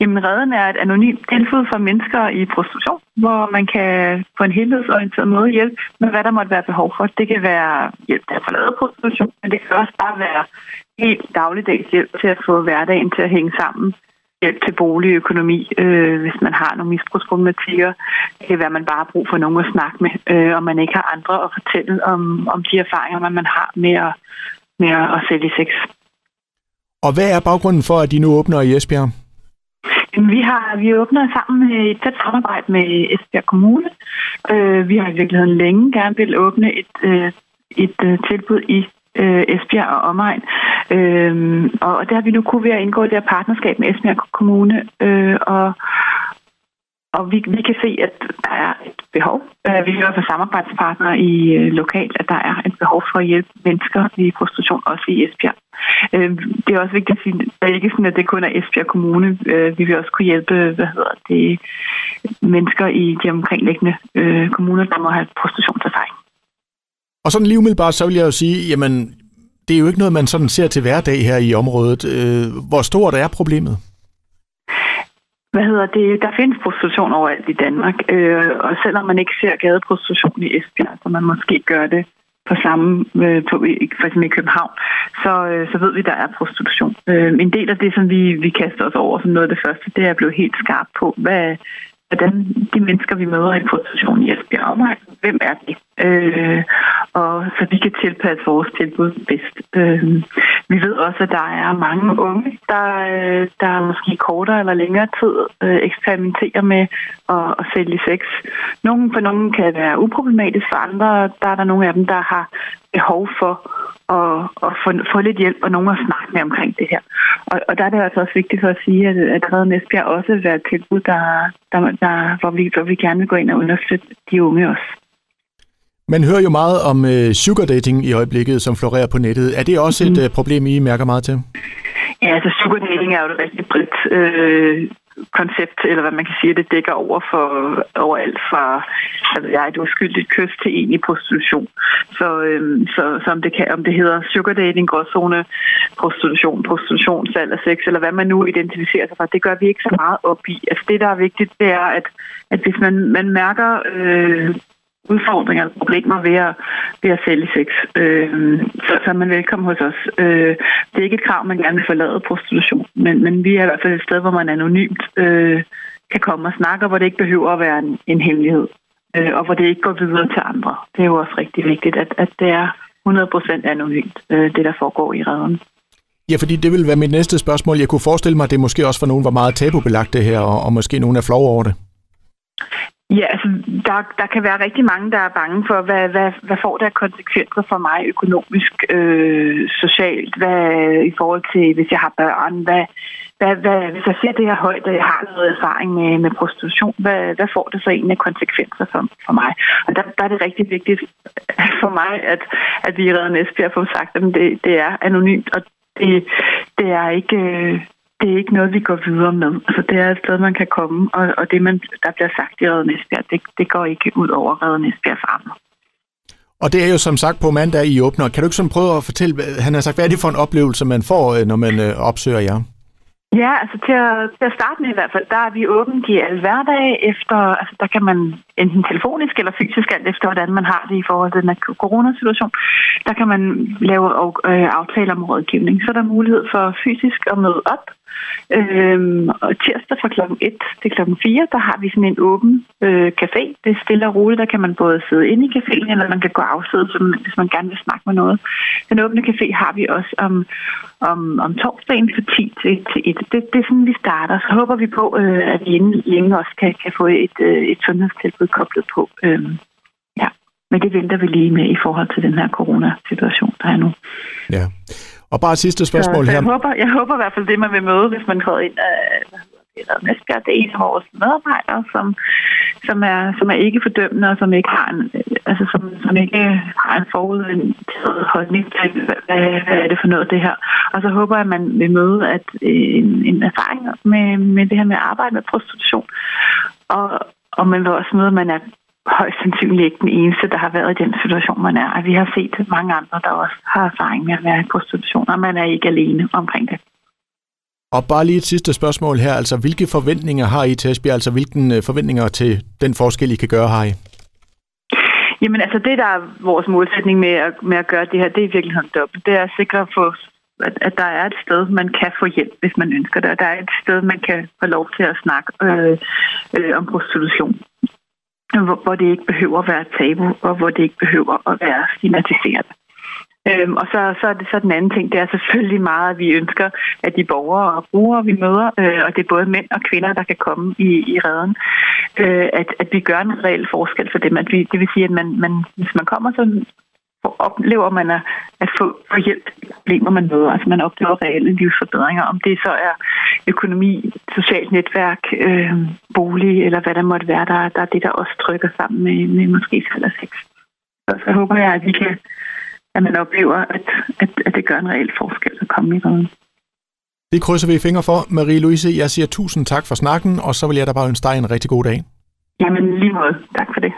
Jamen, redden er et anonymt tilbud for mennesker i prostitution, hvor man kan på en helhedsorienteret måde hjælpe med, hvad der måtte være behov for. Det kan være hjælp til at forlade prostitution, men det kan også bare være helt dagligdags hjælp til at få hverdagen til at hænge sammen. Hjælp til boligøkonomi, øh, hvis man har nogle misbrugsproblematikker. Det kan være, at man bare har brug for nogen at snakke med, øh, og man ikke har andre at fortælle om, om de erfaringer, man har med at, med at sælge sex. Og hvad er baggrunden for, at de nu åbner i Esbjerg? Vi har vi åbner sammen med et tæt samarbejde med Esbjerg Kommune. Øh, vi har i virkeligheden længe gerne vil åbne et, øh, et øh, tilbud i Esbjerg og omegn. og der har vi nu kunne ved at indgå det her partnerskab med Esbjerg Kommune. og og vi, vi kan se, at der er et behov. Øh, vi hører fra samarbejdspartnere i øh, lokalt, at der er et behov for at hjælpe mennesker i prostitution, også i Esbjerg. Øh, det er også vigtigt at sige, at det er ikke sådan, at det kun er Esbjerg Kommune. Vi vil også kunne hjælpe hvad hedder det, mennesker i de omkringliggende kommuner, der må have prostitutionserfaring. Og sådan lige umiddelbart, så vil jeg jo sige, jamen, det er jo ikke noget, man sådan ser til hverdag her i området. Hvor stort er problemet? Hvad hedder det? Der findes prostitution overalt i Danmark, øh, og selvom man ikke ser gadeprostitution i Esbjerg, så man måske gør det på samme, øh, på, for eksempel i København, så, øh, så ved vi, der er prostitution. Øh, en del af det, som vi, vi kaster os over som noget af det første, det er at blive helt skarp på, hvad, hvordan de mennesker, vi møder i prostitution i Esbjerg omegn, hvem er det? Øh, og så vi kan tilpasse vores tilbud bedst. Øh, vi ved også, at der er mange unge, der, øh, der måske kortere eller længere tid øh, eksperimenterer med at, at sælge sex. Nogle for nogle kan være uproblematisk, for andre der er der nogle af dem, der har behov for at, at få, få lidt hjælp og nogen at snakke med omkring det her. Og, og der er det altså også vigtigt for at sige, at, at Reden Esbjerg også vil være et tilbud, der, der, der, hvor, vi, hvor vi gerne vil gå ind og understøtte de unge også. Man hører jo meget om uh, sugar dating i øjeblikket, som florerer på nettet. Er det også mm. et uh, problem, I mærker meget til? Ja, altså sugar dating er jo et rigtig bredt øh, koncept, eller hvad man kan sige, det dækker over for overalt fra altså, jeg et uskyldigt kys til en i prostitution. Så, øhm, så, så om, det kan, om det hedder sugar dating, gråzone, prostitution, prostitution, salg af sex, eller hvad man nu identificerer sig fra, det gør vi ikke så meget op i. Altså det, der er vigtigt, det er, at, at hvis man, man mærker øh, udfordringer eller problemer ved at, ved at sælge sex, øh, så, så er man velkommen hos os. Øh, det er ikke et krav, man gerne vil forlade prostitution, men, men vi er i hvert fald et sted, hvor man anonymt øh, kan komme og snakke, hvor det ikke behøver at være en, en hemmelighed, øh, og hvor det ikke går videre til andre. Det er jo også rigtig vigtigt, at, at det er 100% anonymt, øh, det der foregår i redden. Ja, fordi det vil være mit næste spørgsmål. Jeg kunne forestille mig, at det måske også for nogen var meget tabubelagt det her, og, og måske nogen er flov over det. Ja, altså, der, der kan være rigtig mange, der er bange for, hvad, hvad, hvad får det konsekvenser for mig økonomisk, øh, socialt, hvad i forhold til, hvis jeg har børn, hvad, hvad, hvad, hvis jeg ser det her højt, og jeg har noget erfaring med, med prostitution, hvad, hvad får det så egentlig af konsekvenser for, for mig? Og der, der er det rigtig vigtigt for mig, at, at vi i Redden Esbjerg får sagt, at det, det er anonymt, og det, det er ikke... Øh, det er ikke noget, vi går videre med. Altså, det er et sted, man kan komme, og, og det, man, der bliver sagt i Redden Esbjerg, det, det går ikke ud over Redden Esbjerg Farmer. Og det er jo som sagt på mandag, I åbner. Kan du ikke sådan prøve at fortælle, han har sagt, hvad er det for en oplevelse, man får, øh, når man øh, opsøger jer? Ja, altså til at, til at starte med i hvert fald, der er vi åbent i alle hverdage efter, altså der kan man enten telefonisk eller fysisk, alt efter hvordan man har det i forhold til den her coronasituation, der kan man lave øh, aftaler om rådgivning. Så er der mulighed for fysisk at møde op Øhm, og tirsdag fra kl. 1 til kl. 4, der har vi sådan en åben øh, café. Det er stille og roligt, der kan man både sidde inde i caféen, eller man kan gå afsted, hvis man gerne vil snakke med noget. Den åbne café har vi også om, om, om torsdagen fra 10 til, til 1. Det, det er sådan, vi starter. Så håber vi på, øh, at vi inden længe også kan, kan få et, øh, et sundhedstilbud koblet på. Øhm, ja. Men det venter vi lige med i forhold til den her coronasituation, der er nu. Ja. Og bare sidste spørgsmål så, her. Jeg håber, jeg håber i hvert fald det, man vil møde, hvis man går ind af eller Næstbjerg, det er en af vores medarbejdere, som, som, er, som er ikke fordømmende, og som ikke har en, altså som, som ikke har en forudindtaget holdning til, hvad, hvad er det for noget, det her. Og så håber jeg, at man vil møde at en, en erfaring med, med det her med at arbejde med prostitution. Og, og man vil også møde, at man er højst sandsynligt ikke den eneste, der har været i den situation, man er. At vi har set mange andre, der også har erfaring med at være i prostitution, og man er ikke alene omkring det. Og bare lige et sidste spørgsmål her. Altså, hvilke forventninger har I til Esbjerg? Altså, hvilke forventninger til den forskel, I kan gøre, har I? Jamen altså det, der er vores målsætning med at, med at gøre det her, det er i virkeligheden dobbelt. Det er at sikre, for, at, at der er et sted, man kan få hjælp, hvis man ønsker det. Og der er et sted, man kan få lov til at snakke øh, øh, om prostitution. Hvor, hvor det ikke behøver at være tabu, og hvor det ikke behøver at være stigmatiseret. Øhm, og så, så er det så den anden ting, det er selvfølgelig meget, at vi ønsker, at de borgere og brugere, vi møder, øh, og det er både mænd og kvinder, der kan komme i, i redden, øh, at, at vi gør en reel forskel for dem. At vi, det vil sige, at man, man, hvis man kommer så oplever man at, at få, få hjælp til problemer, man møder. Altså man oplever reelle livsforbedringer. Om det så er økonomi, socialt netværk, øh, bolig eller hvad der måtte være, der, der er det, der også trykker sammen med, med måske salg og sex. Så, så håber jeg, at vi kan at man oplever, at, at, at det gør en reel forskel at komme i redden. Det krydser vi fingre for. Marie-Louise, jeg siger tusind tak for snakken, og så vil jeg da bare ønske dig en rigtig god dag. Jamen lige måde. Tak for det.